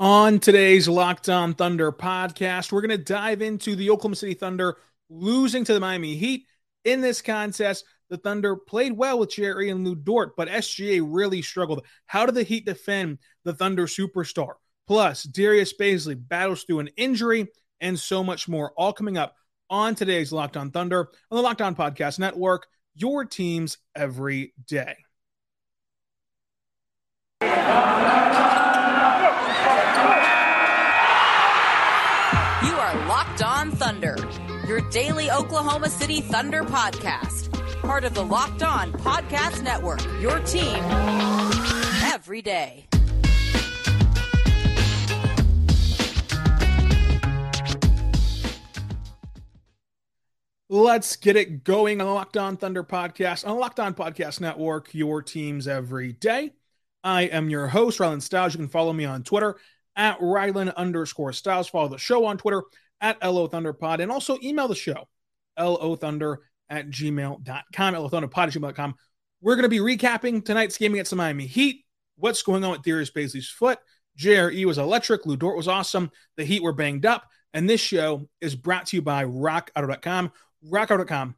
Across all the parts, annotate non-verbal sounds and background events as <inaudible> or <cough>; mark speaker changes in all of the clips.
Speaker 1: On today's Locked On Thunder podcast, we're going to dive into the Oklahoma City Thunder losing to the Miami Heat. In this contest, the Thunder played well with Jerry and Lu Dort, but SGA really struggled. How did the Heat defend the Thunder superstar? Plus, Darius Bazley battles through an injury and so much more, all coming up on today's Locked On Thunder on the Locked On Podcast Network, your teams every day.
Speaker 2: Daily Oklahoma City Thunder podcast. Part of the Locked On Podcast Network, your team every day.
Speaker 1: Let's get it going on Locked On Thunder podcast on Locked On Podcast Network, your teams every day. I am your host, Rylan Stiles. You can follow me on Twitter at Rylan underscore Stiles. Follow the show on Twitter at LO Thunderpod and also email the show, LO Thunder at gmail.com, LO Thunderpod at gmail.com. We're going to be recapping tonight's game against the Miami Heat. What's going on with Darius Bazley's foot? JRE was electric. Lu Dort was awesome. The Heat were banged up. And this show is brought to you by RockAuto.com. RockAuto.com,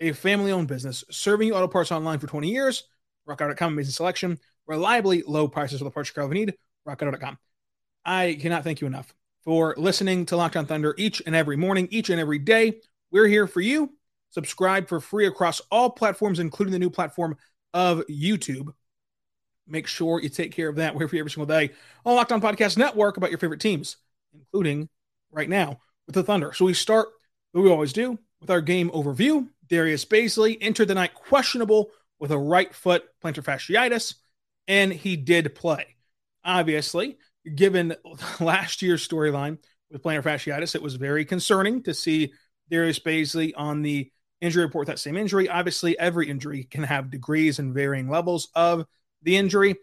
Speaker 1: a family owned business serving you auto parts online for 20 years. RockAuto.com, amazing selection, reliably low prices for the parts you need. RockAuto.com. I cannot thank you enough for listening to Locked On Thunder each and every morning, each and every day. We're here for you. Subscribe for free across all platforms, including the new platform of YouTube. Make sure you take care of that. We're here for every single day on Locked On Podcast Network about your favorite teams, including right now with the Thunder. So we start, what we always do, with our game overview. Darius Bazley entered the night questionable with a right foot plantar fasciitis, and he did play. Obviously, given <laughs> last year's storyline with plantar fasciitis, it was very concerning to see Darius Bazley on the injury report that same injury. Obviously, every injury can have degrees and varying levels of the injury.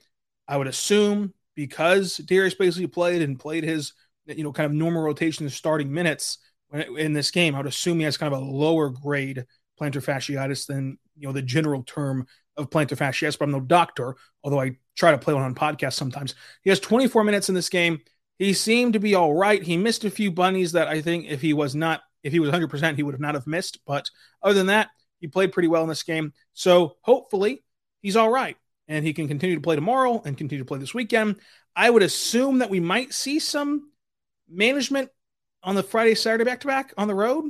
Speaker 1: I would assume because Darius Bazley played and played his you know kind of normal rotation starting minutes in this game, I would assume he has kind of a lower grade plantar fasciitis than you know the general term of plantar fasciitis. But I'm no doctor, although I try to play one on podcasts sometimes. He has 24 minutes in this game. He seemed to be all right. He missed a few bunnies that I think if he was not, if he was 100%, he would have not have missed. But other than that, he played pretty well in this game. So hopefully he's all right and he can continue to play tomorrow and continue to play this weekend. I would assume that we might see some management on the Friday, Saturday back to back on the road.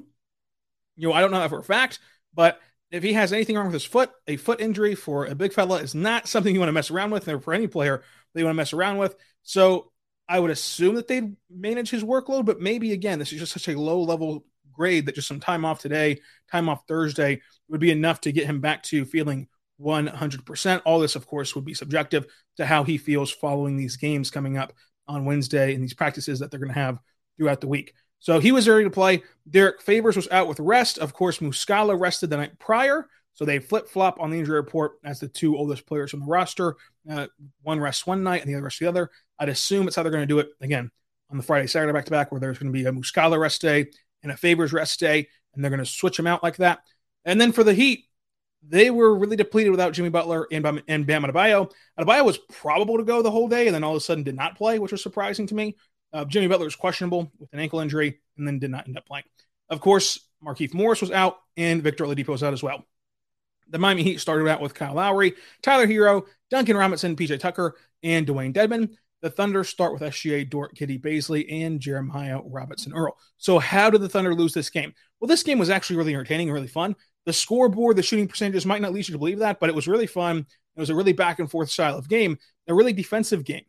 Speaker 1: You know, I don't know that for a fact, but if he has anything wrong with his foot, a foot injury for a big fella is not something you want to mess around with, or for any player they want to mess around with. So I would assume that they'd manage his workload, but maybe again, this is just such a low level grade that just some time off today, time off Thursday would be enough to get him back to feeling 100%. All this, of course, would be subjective to how he feels following these games coming up on Wednesday and these practices that they're going to have throughout the week. So he was ready to play. Derek Favors was out with rest. Of course, Muscala rested the night prior. So they flip flop on the injury report as the two oldest players on the roster. Uh, one rests one night and the other rests the other. I'd assume it's how they're going to do it again on the Friday, Saturday back to back, where there's going to be a Muscala rest day and a Favors rest day, and they're going to switch them out like that. And then for the Heat, they were really depleted without Jimmy Butler and, and Bam Adebayo. Adebayo was probable to go the whole day and then all of a sudden did not play, which was surprising to me. Uh, Jimmy Butler was questionable with an ankle injury and then did not end up playing. Of course, Markieff Morris was out and Victor Oladipo was out as well. The Miami Heat started out with Kyle Lowry, Tyler Herro, Duncan Robinson, PJ Tucker, and Dewayne Dedmon. The Thunder start with SGA, Dort, Giddey Bazley, and Jeremiah Robinson Earl. So, how did the Thunder lose this game? Well, this game was actually really entertaining and really fun. The scoreboard, the shooting percentages might not lead you to believe that, but it was really fun. It was a really back and forth style of game, a really defensive game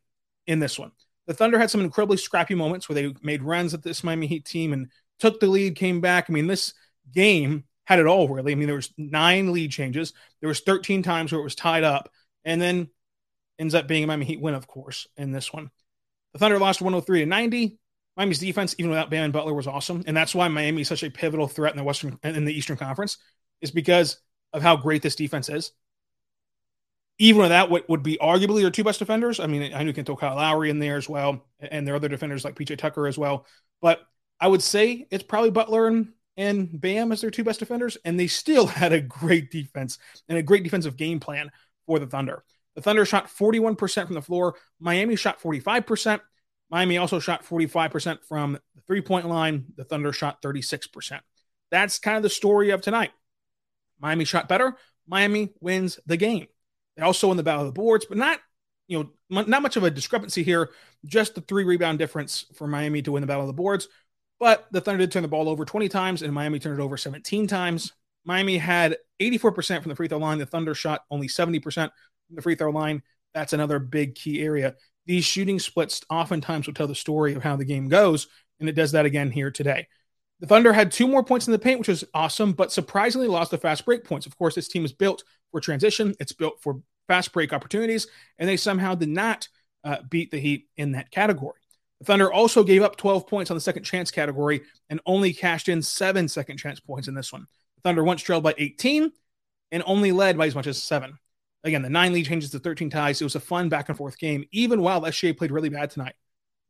Speaker 1: in this one. The Thunder had some incredibly scrappy moments where they made runs at this Miami Heat team and took the lead, came back. I mean, this game had it all really. I mean, there was nine lead changes. There was 13 times where it was tied up, and then ends up being a Miami Heat win, of course, in this one. The Thunder lost 103 to 90. Miami's defense, even without Bam and Butler, was awesome, and that's why Miami is such a pivotal threat in the Western in the Eastern Conference, is because of how great this defense is even without what would be arguably their two best defenders. I mean, I know you can throw Kyle Lowry in there as well, and their other defenders like PJ Tucker as well. But I would say it's probably Butler and, and Bam as their two best defenders, and they still <laughs> had a great defense and a great defensive game plan for the Thunder. The Thunder shot 41% from the floor. Miami shot 45%. Miami also shot 45% from the three point line. The Thunder shot 36%. That's kind of the story of tonight. Miami shot better. Miami wins the game. Also in the battle of the boards, but not you know not much of a discrepancy here. Just the three rebound difference for Miami to win the battle of the boards. But the Thunder did turn the ball over 20 times, and Miami turned it over 17 times. Miami had 84% from the free throw line. The Thunder shot only 70% from the free throw line. That's another big key area. These shooting splits oftentimes will tell the story of how the game goes, and it does that again here today. The Thunder had two more points in the paint, which was awesome, but surprisingly lost the fast break points. Of course, this team is built for transition, it's built for fast break opportunities, and they somehow did not uh, beat the Heat in that category. The Thunder also gave up 12 points on the second chance category and only cashed in seven second chance points in this one. The Thunder once trailed by 18 and only led by as much as seven. Again, the nine lead changes to 13 ties. It was a fun back and forth game, even while SGA played really bad tonight.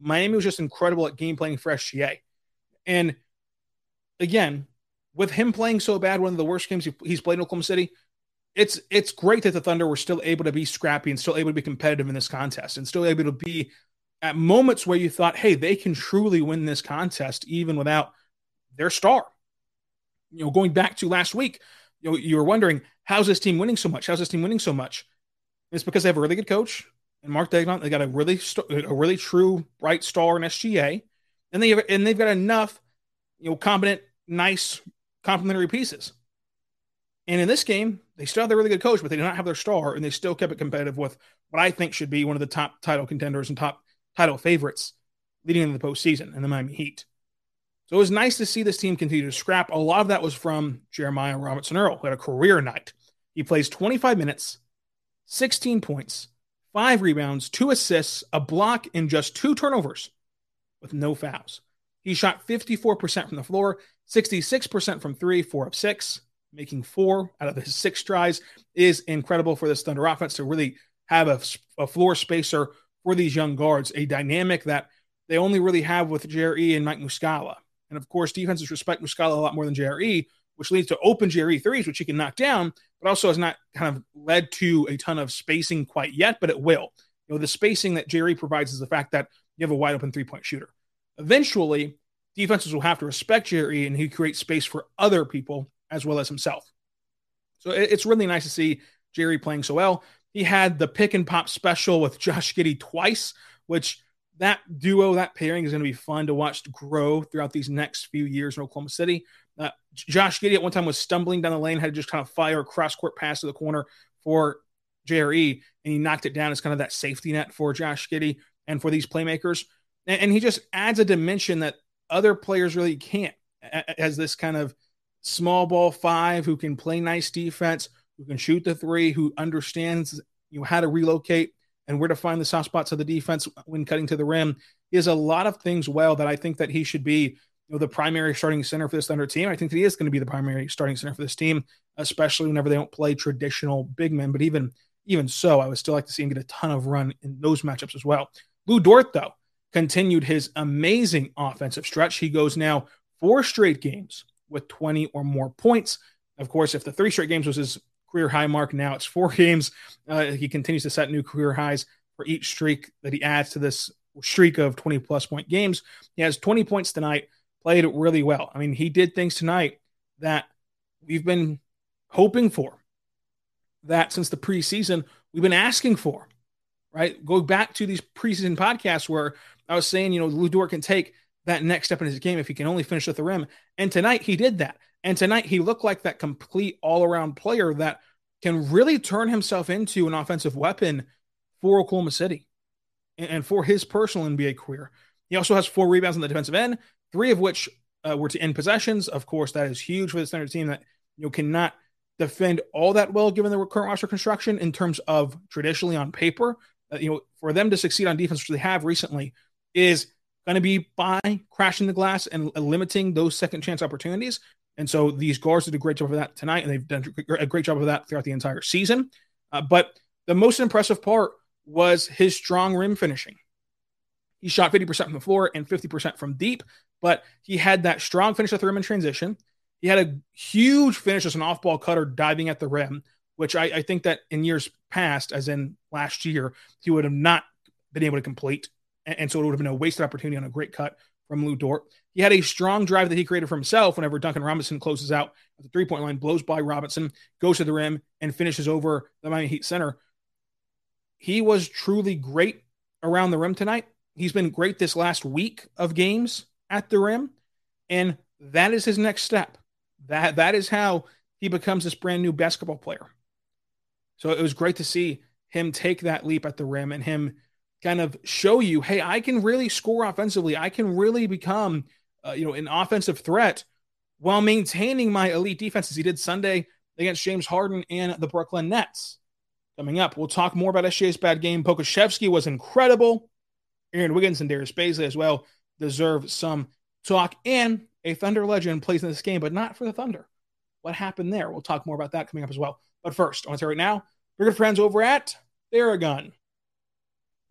Speaker 1: Miami was just incredible at game playing for SGA. And again, with him playing so bad, one of the worst games he's played in Oklahoma City, it's it's great that the Thunder were still able to be scrappy and still able to be competitive in this contest and still able to be at moments where you thought, hey, they can truly win this contest even without their star. You know, going back to last week, you know, you were wondering, how's this team winning so much? How's this team winning so much? it's because they have a really good coach and Mark Daigneault. They got a really a really true bright star in SGA, and they have, and they've got enough, you know, competent, nice complementary pieces. And in this game, they still have a really good coach, but they did not have their star, and they still kept it competitive with what I think should be one of the top title contenders and top title favorites leading into the postseason in the Miami Heat. So it was nice to see this team continue to scrap. A lot of that was from Jeremiah Robinson Earl, who had a career night. He plays 25 minutes, 16 points, five rebounds, two assists, a block, and just two turnovers with no fouls. He shot 54% from the floor, 66% from three, four of six, making four out of his six tries is incredible for this Thunder offense to really have a, a floor spacer for these young guards, a dynamic that they only really have with JRE and Mike Muscala. And of course, defenses respect Muscala a lot more than JRE, which leads to open JRE threes, which he can knock down, but also has not kind of led to a ton of spacing quite yet, but it will. You know, the spacing that JRE provides is the fact that you have a wide open three point shooter. Eventually, defenses will have to respect Jerry and he creates space for other people as well as himself. So it's really nice to see Jerry playing so well. He had the pick and pop special with <laughs> Josh Giddey twice, which that duo, that pairing is going to be fun to watch grow throughout these next few years in Oklahoma City. Uh, Josh Giddey at one time was stumbling down the lane, had to just kind of fire a cross court pass to the corner for JRE, and he knocked it down as kind of that safety net for Josh Giddey and for these playmakers. And, and he just adds a dimension that other players really can't as this kind of small ball five who can play nice defense, who can shoot the three, who understands you know how to relocate and where to find the soft spots of the defense when cutting to the rim. Has a lot of things well that I think that he should be you know, the primary starting center for this Thunder team. I think that he is going to be the primary starting center for this team, especially whenever they don't play traditional big men. But even even so, I would still like to see him get a ton of run in those matchups as well. Lu Dort, though, continued his amazing offensive stretch. He goes now four straight games with 20 or more points. Of course, if the three straight games was his career high mark. Now it's four <laughs> games. Uh, he continues to set new career highs for each streak that he adds to this streak of 20 plus point games. He has 20 points tonight, played really well. I mean, he did things tonight that we've been hoping for, that since the preseason, we've been asking for, right? Go back to these preseason podcasts where I was saying, you know, Lu Dort can take that next step in his game if he can only finish at the rim. And tonight he did that. And tonight he looked like that complete all around player that can really turn himself into an offensive weapon for Oklahoma City and for his personal NBA career. He also has four rebounds on the defensive end, three of which uh, were to end possessions. Of course, that is huge for the center team that you know cannot defend all that well given the current roster construction in terms of traditionally on paper. Uh, you know, for them to succeed on defense, which they have recently, is going to be by crashing the glass and limiting those second chance opportunities. And so these guards did a great job of that tonight, and they've done a great job of that throughout the entire season. Uh, but the most impressive part was his strong rim finishing. He shot 50% from the floor and 50% from deep, but he had that strong finish at the rim in transition. He had a huge finish as an off ball cutter diving at the rim, which I, I think that in years past, as in last year, he would have not been able to complete And, and so it would have been a wasted opportunity on a great cut from Lu Dort. He had a strong drive that he created for himself whenever Duncan Robinson closes out at the three point line, blows by Robinson, goes to the rim, and finishes over the Miami Heat center. He was truly great around the rim tonight. He's been great this last week of games at the rim, and that is his next step. That that is how he becomes this brand new basketball player. So it was great to see him take that leap at the rim and him kind of show you, hey, I can really score offensively. I can really become, uh, you know, an offensive threat while maintaining my elite defense as he did Sunday against James Harden and the Brooklyn Nets. Coming up, we'll talk more about SGA's bad game. Pokusevski was incredible. Aaron Wiggins and Darius Bazley as well deserve some talk. And a Thunder legend plays in this game, but not for the Thunder. What happened there? We'll talk more about that coming up as well. But first, I want to say right now, we're good friends over at Theragun.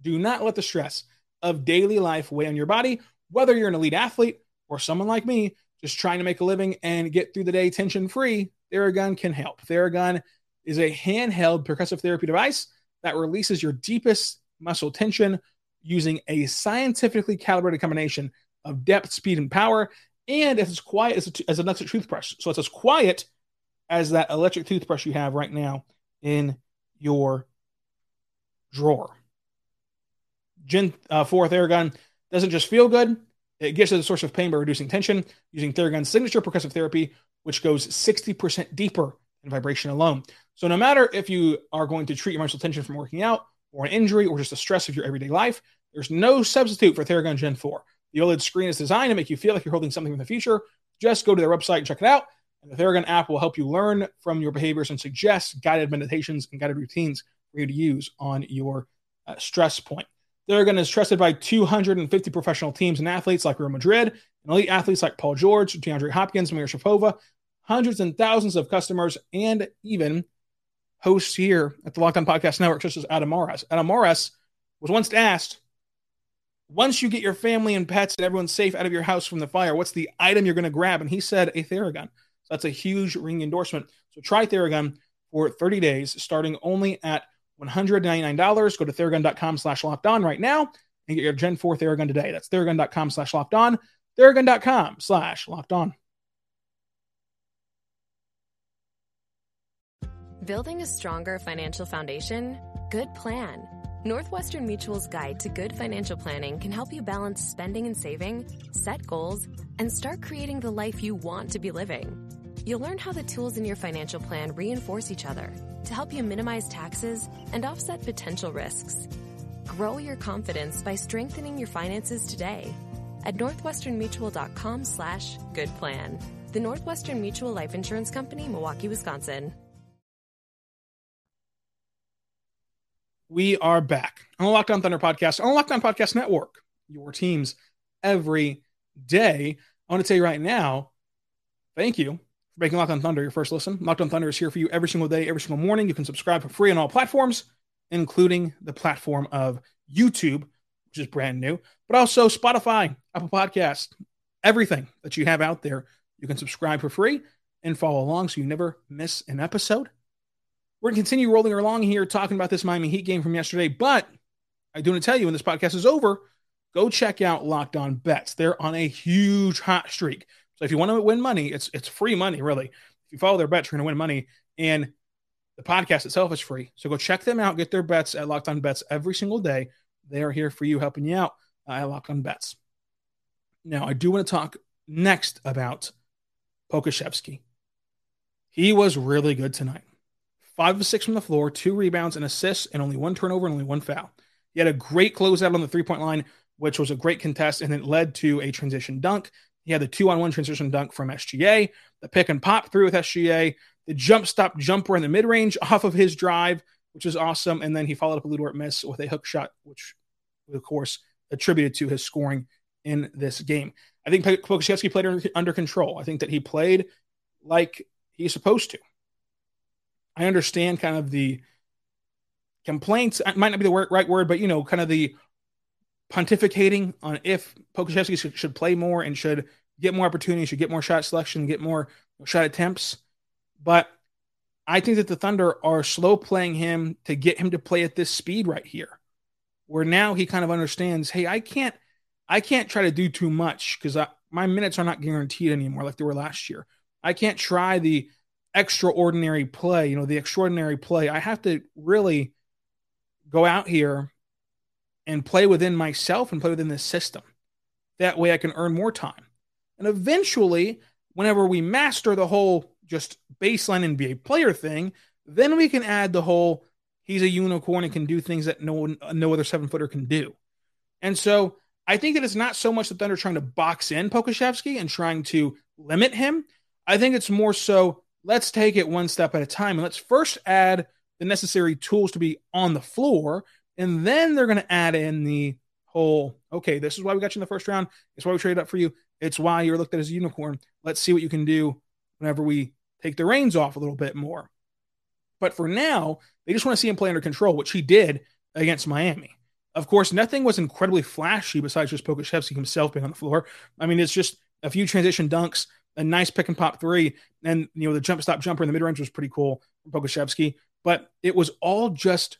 Speaker 1: Do not let the stress of daily life weigh on your body, whether you're an elite athlete or someone like me just trying to make a living and get through the day tension free. Theragun can help. Theragun is a handheld percussive therapy device that releases your deepest muscle tension using a scientifically calibrated combination of depth, speed, and power. And it's as quiet as, a, as electric toothbrush. So it's as quiet as that electric toothbrush you have right now in your drawer. Gen uh, 4 Theragun doesn't just feel good, it gets to the source of pain by reducing tension using Theragun's signature percussive therapy, which goes 60% deeper than vibration alone. So, no matter if you are going to treat your muscle tension from working out, or an injury, or just the stress of your everyday life, there's no substitute for Theragun Gen 4. The OLED screen is designed to make you feel like you're holding something from the future. Just go to their website and check it out. And the Theragun app will help you learn from your behaviors and suggest guided meditations and guided routines for you to use on your uh, stress point. Theragun is trusted by 250 professional teams and athletes like Real Madrid, and elite athletes like Paul George, DeAndre Hopkins, Maria Sharapova, hundreds and thousands of customers, and even hosts here at the Locked On Podcast Network, such as Adam Morris. Adam Morris was once asked, once you get your family and pets and everyone's safe out of your house from the fire, what's the item you're going to grab? And he said a Theragun. So that's a huge ring endorsement. So try Theragun for 30 days, starting only at $199. Go to theragun.com slash locked on right now and get your Gen 4 Theragun today. That's theragun.com slash locked on. Theragun.com slash locked on.
Speaker 3: Building a stronger financial foundation? Good plan. Northwestern Mutual's guide to good financial planning can help you balance spending and saving, set goals, and start creating the life you want to be living. You'll learn how the tools in your financial plan reinforce each other to help you minimize taxes and offset potential risks. Grow your confidence by strengthening your finances today at northwesternmutual.com slash good plan. The Northwestern Mutual Life Insurance Company, Milwaukee, Wisconsin.
Speaker 1: We are back on the Locked On Thunder podcast, on the Locked On Podcast Network, your teams every day. I want to tell you right now, thank you making Locked On Thunder your first listen. Locked On Thunder is here for you every single day, every single morning. You can subscribe for free on all platforms, including the platform of YouTube, which is brand new, but also Spotify, Apple Podcast, everything that you have out there. You can subscribe for free and follow along so you never miss an episode. We're going to continue rolling along here talking about this Miami Heat game from yesterday, but I do want to tell you when this podcast is over, go check out Locked On Bets. They're on a huge hot streak. So if you want to win money, it's it's free money, really. If you follow their bets, you're going to win money. And the podcast itself is free. So go check them out. Get their bets at Locked On Bets every single day. They are here for you, helping you out uh, at Locked On Bets. Now, I do want to talk next about Pokusevski. He was really good tonight. Five of six from the floor, two rebounds, and assists, and only one turnover and only one foul. He had a great closeout on the three point line, which was a great contest, and it led to a transition dunk. He had the two on one transition dunk from SGA, the pick and pop through with SGA, the jump stop jumper in the mid range off of his drive, which was awesome. And then he followed up a Lu Dort miss with a hook shot, which, of course, attributed to his scoring in this game. I think Pokusevski played under, under control. I think that he played like he's supposed to. I understand kind of the complaints, might not be the right word, but, you know, kind of the pontificating on if Pokusevski should, should, play more and should get more opportunities, should get more shot selection, get more shot attempts. But I think that the Thunder are slow playing him to get him to play at this speed right here. where now he kind of understands, hey, I can't, I can't try to do too much because my minutes are not guaranteed anymore like they were last year. I can't try the extraordinary play, you know, the extraordinary play. I have to really go out here and play within myself and play within this system. That way I can earn more time. And eventually, whenever we master the whole just baseline NBA player thing, then we can add the whole he's a unicorn and can do things that no one, no other seven footer can do. And so I think that it's not so much the Thunder trying to box in Pokusevski and trying to limit him. I think it's more so let's take it one step at a time and let's first add the necessary tools to be on the floor. And then they're going to add in the whole, okay, this is why we got you in the first round. It's why we traded up for you. It's why you're looked at as a unicorn. Let's see what you can do whenever we take the reins off a little bit more. But for now, they just want to see him play under control, which he did against Miami. Of course, nothing was incredibly flashy besides just Pokusevski himself being on the floor. I mean, it's just a few transition dunks, a nice pick and pop three, and you know the jump stop jumper in the mid range was pretty cool from Pokusevski. But it was all just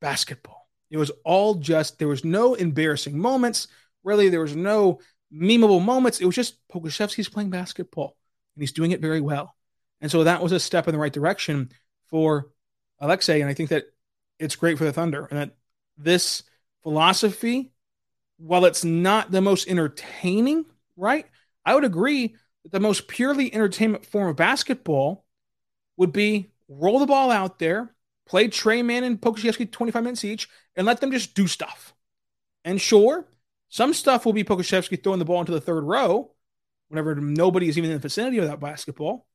Speaker 1: basketball. It was all just there was no embarrassing moments. Really, there was no memeable moments. It was just Pokusevski's playing basketball, and he's doing it very well. And so that was a step in the right direction for Aleksej. And I think that it's great for the Thunder and that this philosophy, while it's not the most entertaining, right? I would agree that the most purely entertainment form of basketball would be roll the ball out there, play Tre Mann and Pokusevski 25 minutes each, and let them just do stuff. And sure, some stuff will be Pokusevski throwing the ball into the third row whenever nobody is even in the vicinity of that basketball.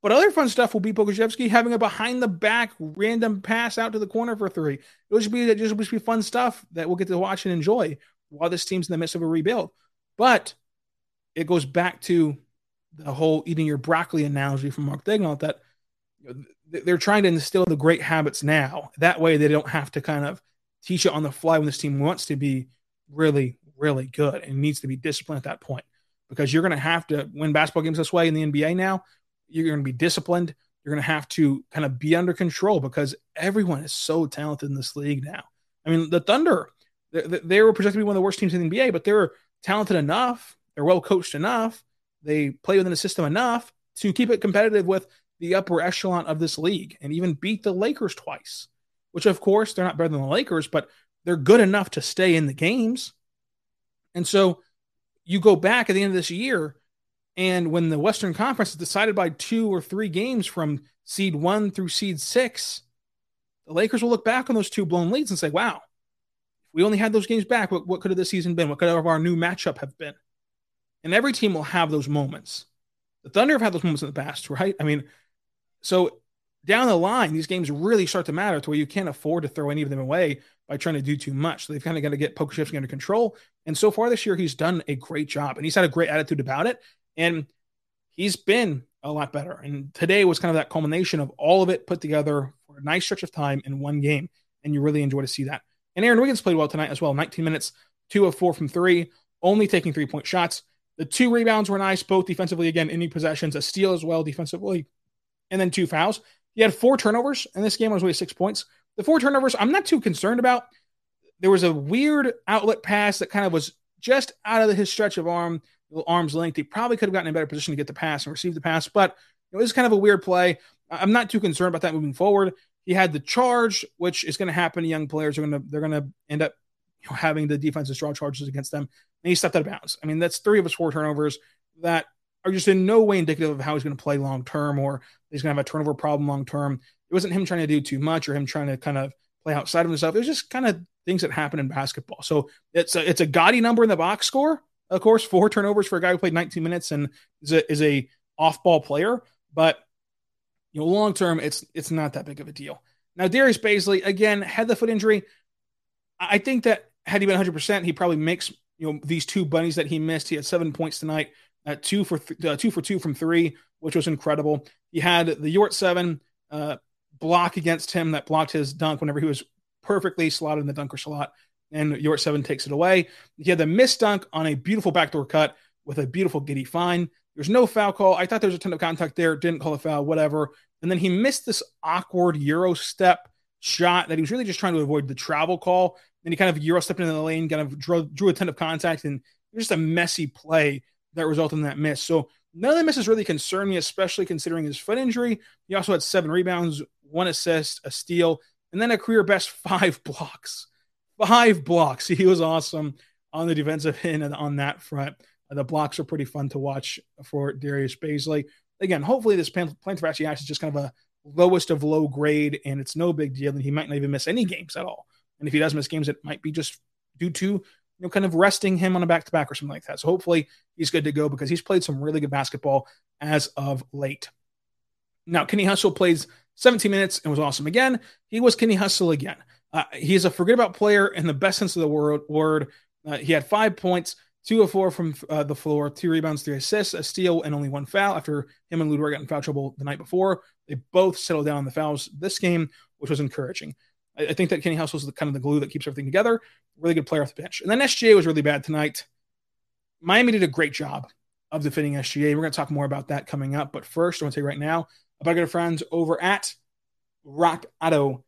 Speaker 1: But other fun stuff will be Pokusevski having a behind the back random pass out to the corner for three. It will just be just, just be fun stuff that we'll get to watch and enjoy while this team's in the midst of a rebuild. But it goes back to the whole eating your broccoli analogy from Mark Daigneault that you know, they're trying to instill the great habits now. That way they don't have to kind of teach it on the fly when this team wants to be really, really good and needs to be disciplined at that point. Because you're going to have to win basketball games this way in the NBA now you're going to be disciplined. You're going to have to kind of be under control because everyone is so talented in this league now. I mean, the Thunder, they, they were projected to be one of the worst teams in the NBA, but they're talented enough. They're well coached enough. They play within the system enough to keep it competitive with the upper echelon of this league and even beat the Lakers twice, which, of course, they're not better than the Lakers, but they're good enough to stay in the games. And so you go back at the end of this year and when the Western Conference is decided by two or three games from seed one through seed six, the Lakers will look back on those two blown leads and say, wow, if we only had those games back, what, what could have this season been? What could have our new matchup have been? And every team will have those moments. The Thunder have had those moments in the past, <laughs> right? I mean, so down the line, these games really start to matter to where you can't afford to throw any of them away by trying to do too much. So they've kind of got to get Pokusevski under control. And so far this year, he's done a great job and he's had a great attitude about it. And he's been a lot better. And today was kind of that culmination of all of it put together for a nice stretch of time in one game. And you really enjoy to see that. And Aaron Wiggins played well tonight as well 19 minutes, two of four from three, only taking three point shots. The two rebounds were nice, both defensively. Again, any possessions, a steal as well defensively, and then two fouls. He had four turnovers, and this game was only six points. The four turnovers, I'm not too concerned about. There was a weird outlet pass that kind of was just out of his stretch of arm arm's length. He probably could have gotten in a better position to get the pass and receive the pass, but it was kind of a weird play. I'm not too concerned about that moving forward. He had the charge, which is going to happen to young players. They're going to they're going to end up you know, having the defenses draw charges against them, and he stepped out of bounds. I mean, that's three of his four turnovers that are just in no way indicative of how he's going to play long term or he's going to have a turnover problem long term. It wasn't him trying to do too much or him trying to kind of play outside of himself. It was just kind of things that happen in basketball. So it's a, it's a gaudy number in the box score, of course, four turnovers for a guy who played 19 minutes and is a, is a off-ball player, but you know, long term, it's it's not that big of a deal. Now, Darius Bazley again had the foot injury. I think that had he been 100, percent he probably makes you know these two bunnies that he missed. He had seven points tonight, at two for th- uh, two for two from three, which was incredible. He had the Yurtseven uh, block against him that blocked his dunk whenever he was perfectly slotted in the dunker slot and Yurtseven takes it away. He had the missed dunk on a beautiful backdoor cut with a beautiful Giddey Fine. There's no foul call. I thought there was a ton of contact there. Didn't call a foul, whatever. And then he missed this awkward Euro step shot that he was really just trying to avoid the travel call. Then he kind of Euro stepped into the lane, kind of drew, drew a ton of contact, and it was just a messy play that resulted in that miss. So none of the misses really concern me, especially considering his foot injury. He also had seven rebounds, one assist, a steal, and then a career best <laughs> five blocks. Five blocks. <laughs> He was awesome on the defensive end and on that front. Uh, the blocks are pretty fun to watch for Darius Bazley. Again, hopefully this plan, plan for is just kind of a lowest of low grade, and it's no big deal. And he might not even miss any games at all. And if he does miss games, it might be just due to you know kind of resting him on a back to back or something like that. So hopefully he's good to go because he's played some really good basketball as of late. Now Kenny Hustle plays 17 minutes and was awesome again. He was Kenny Hustle again. Uh, he's a forget about player in the best sense of the word. word. Uh, he had five points, two of four from uh, the floor, two rebounds, three assists, a steal, and only one foul after him and Ludwig got in foul trouble the night before. They both settled down on the fouls this game, which was encouraging. I, I think that Kenny House was the, kind of the glue that keeps everything together. Really good player off the bench. And then SGA was really bad tonight. Miami did a great job of defending SGA. We're going to talk more about that coming up. But first, I want to you right now about our friends over at rockauto.com.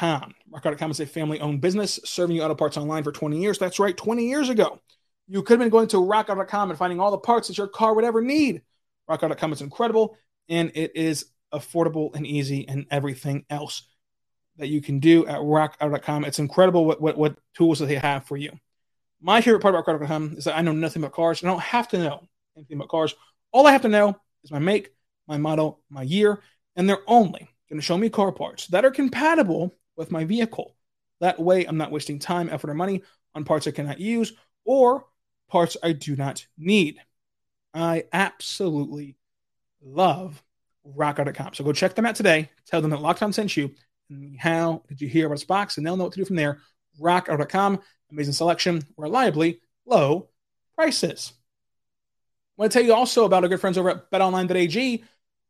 Speaker 1: Rockauto.com is a family owned business serving you auto parts online for 20 years. That's right, 20 years ago. You could have been going to rockauto.com and finding all the parts that your car would ever need. Rockauto.com is incredible and it is affordable and easy and everything else that you can do at rockauto.com. It's incredible what, what, what tools that they have for you. My favorite part about rockauto.com is that I know nothing about cars. I don't have to know anything about cars. All I have to know is my make, my model, my year, and they're only going to show me car parts that are compatible with my vehicle. That way, I'm not wasting time, effort, or money on parts I cannot use or parts I do not need. I absolutely love rockauto.com. So go check them out today. Tell them that Locked On sent you. How did you hear about this box? And they'll know what to do from there. Rockauto.com. Amazing selection, reliably low prices. I want to tell you also about our good friends over at betonline.ag.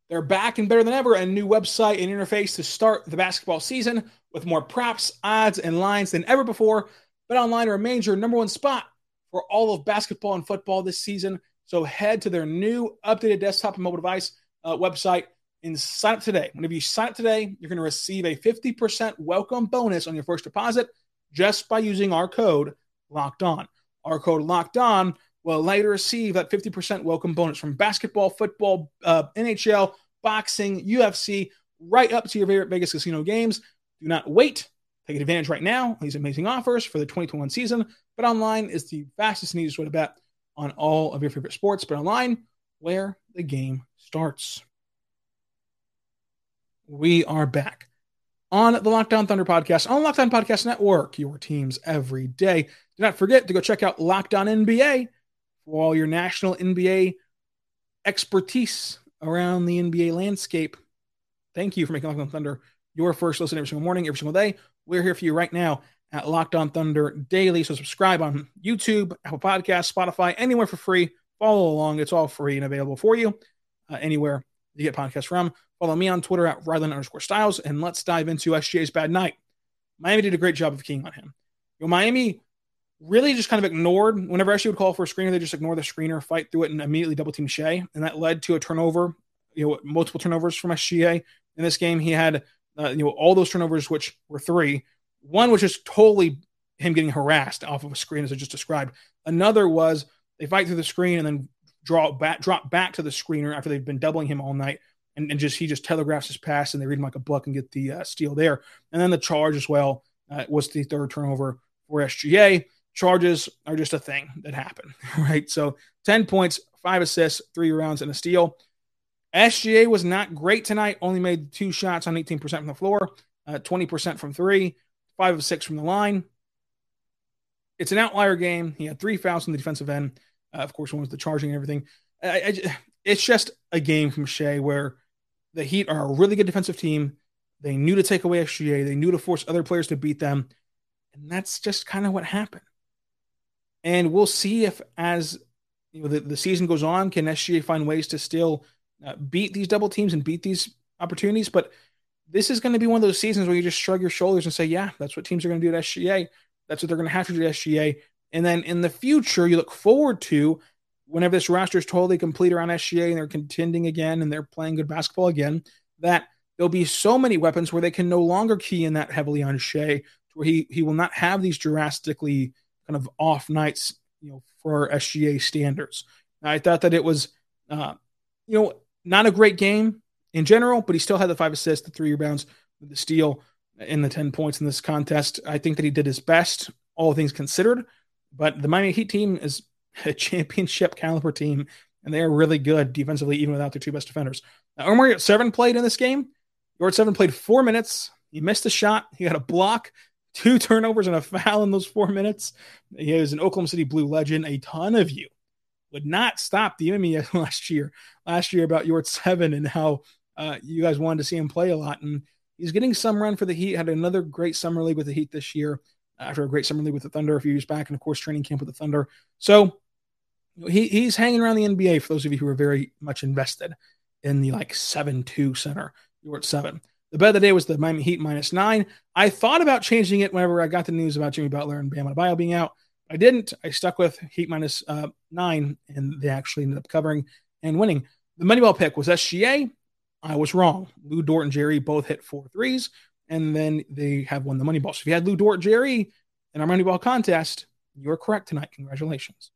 Speaker 1: They're back and better than ever, a new website and interface to start the basketball season with more props, odds, and lines than ever before. BetOnline remains your number one spot for all of basketball and football this season. So head to their new updated desktop and mobile device uh, website and sign up today. Whenever you sign up today, you're going to receive a 50% welcome bonus on your first deposit just by using our code locked on. Our code locked on will allow you to receive that 50% welcome bonus from basketball, football, uh, NHL, boxing, UFC, right up to your favorite Vegas casino games. Do not wait. Take advantage right now these amazing offers for the 2021 season. Bet online is the fastest and easiest way to bet on all of your favorite sports. Bet online, where the game starts. We are back on the Locked On Thunder podcast on Locked On Podcast Network, your teams every day. Do not forget to go check out Locked On NBA for all your national NBA expertise around the NBA landscape. Thank you for making Locked On Thunder your first listen every single morning, every single day. We're here for you right now at Locked On Thunder Daily. So subscribe on YouTube, Apple Podcasts, Spotify, anywhere for free. Follow along. It's all free and available for you uh, anywhere you get podcasts from. Follow me on Twitter at Rylan underscore Stiles, and let's dive into SGA's bad night. Miami did a great job of keying on him. You know, Miami really just kind of ignored whenever SGA would call for a screener, they just ignore the screener, fight through it, and immediately double team Shai, and that led to a turnover. You know, multiple turnovers from SGA in this game. He had uh, you know all those turnovers, which were three. One was just totally him getting harassed off of a screen, as I just described. Another was they fight through the screen and then draw back, drop back to the screener after they've been doubling him all night, and, and just he just telegraphs his pass and they read him like a book and get the uh, steal there. And then the charge as well uh, was the third turnover for SGA. Charges are just a thing that happen, <laughs> right? So ten points, five assists, three rounds, and a steal. SGA was not great tonight. Only made two shots on 18% from the floor, uh, 20% from three, five of six from the line. It's an outlier game. He had three fouls on the defensive end. Uh, of course, one was the charging and everything. I, I, it's just a game from Shai where the Heat are a really good defensive team. They knew to take away SGA. They knew to force other players to beat them. And that's just kind of what happened. And we'll see if, as you know, the, the season goes on, can SGA find ways to still uh, beat these double teams and beat these opportunities? But this is going to be one of those seasons where you just shrug your shoulders and say, yeah, that's what teams are going to do at SGA. That's what they're going to have to do at SGA. And then in the future, you look forward to whenever this roster is totally complete around SGA and they're contending again and they're playing good basketball again, that there'll be so many weapons where they can no longer key in that heavily on Shai where he he will not have these drastically kind of off nights, you know, for SGA standards. I thought that it was, uh, you know, not a great game in general, but he still had the five assists, the three rebounds, the steal, and the 10 points in this contest. I think that he did his best, all things considered. But the Miami Heat team is a <laughs> championship caliber team, and they are really good defensively, even without their two best defenders. Now, Omar Yurtseven played in this game. Yurtseven played four minutes. He missed a shot. He had a block, <laughs> two turnovers, and a foul in those four minutes. He is an Oklahoma City Blue legend. A ton of you would not stop the enemy <laughs> last year. Last year about Yurtseven and how uh, you guys wanted to see him play a lot. And he's getting some run for the Heat. Had another great summer league with the Heat this year after a great summer league with the Thunder a few years back, and of course training camp with the Thunder. So he, he's hanging around the NBA for those of you who are very much invested in the like seven two center. You were at seven. The bet of the day was the Miami Heat minus nine. I thought about changing it whenever I got the news about Jimmy Butler and Bam Adebayo being out. I didn't. I stuck with Heat minus, uh, nine, and they actually ended up covering and winning. The Moneyball pick was SGA. I was wrong. Lu Dort and Jerry both hit four threes, and then they have won the Moneyball. So if you had Lu Dort Jerry in our Moneyball contest, you are correct tonight. Congratulations.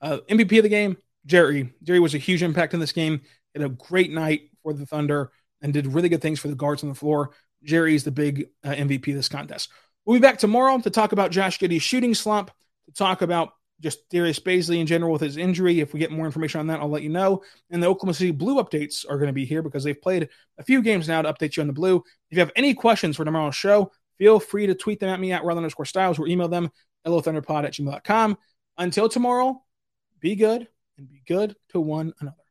Speaker 1: Uh, MVP of the game, Jerry. Jerry was a huge impact in this game. Had a great night for the Thunder and did really good things for the guards on the floor. Jerry is the big uh, MVP of this contest. We'll be back tomorrow to talk about Josh Giddey's shooting slump, to talk about just Darius Bazley in general with his injury. If we get more information on that, I'll let you know. And the Oklahoma City Blue updates are going to be here because they've played a few games now to update you on the Blue. If you have any questions for tomorrow's show, feel free to tweet them at me at Rylan underscore Stiles or email them lothunderpod at gmail.com. Until tomorrow, be good and be good to one another.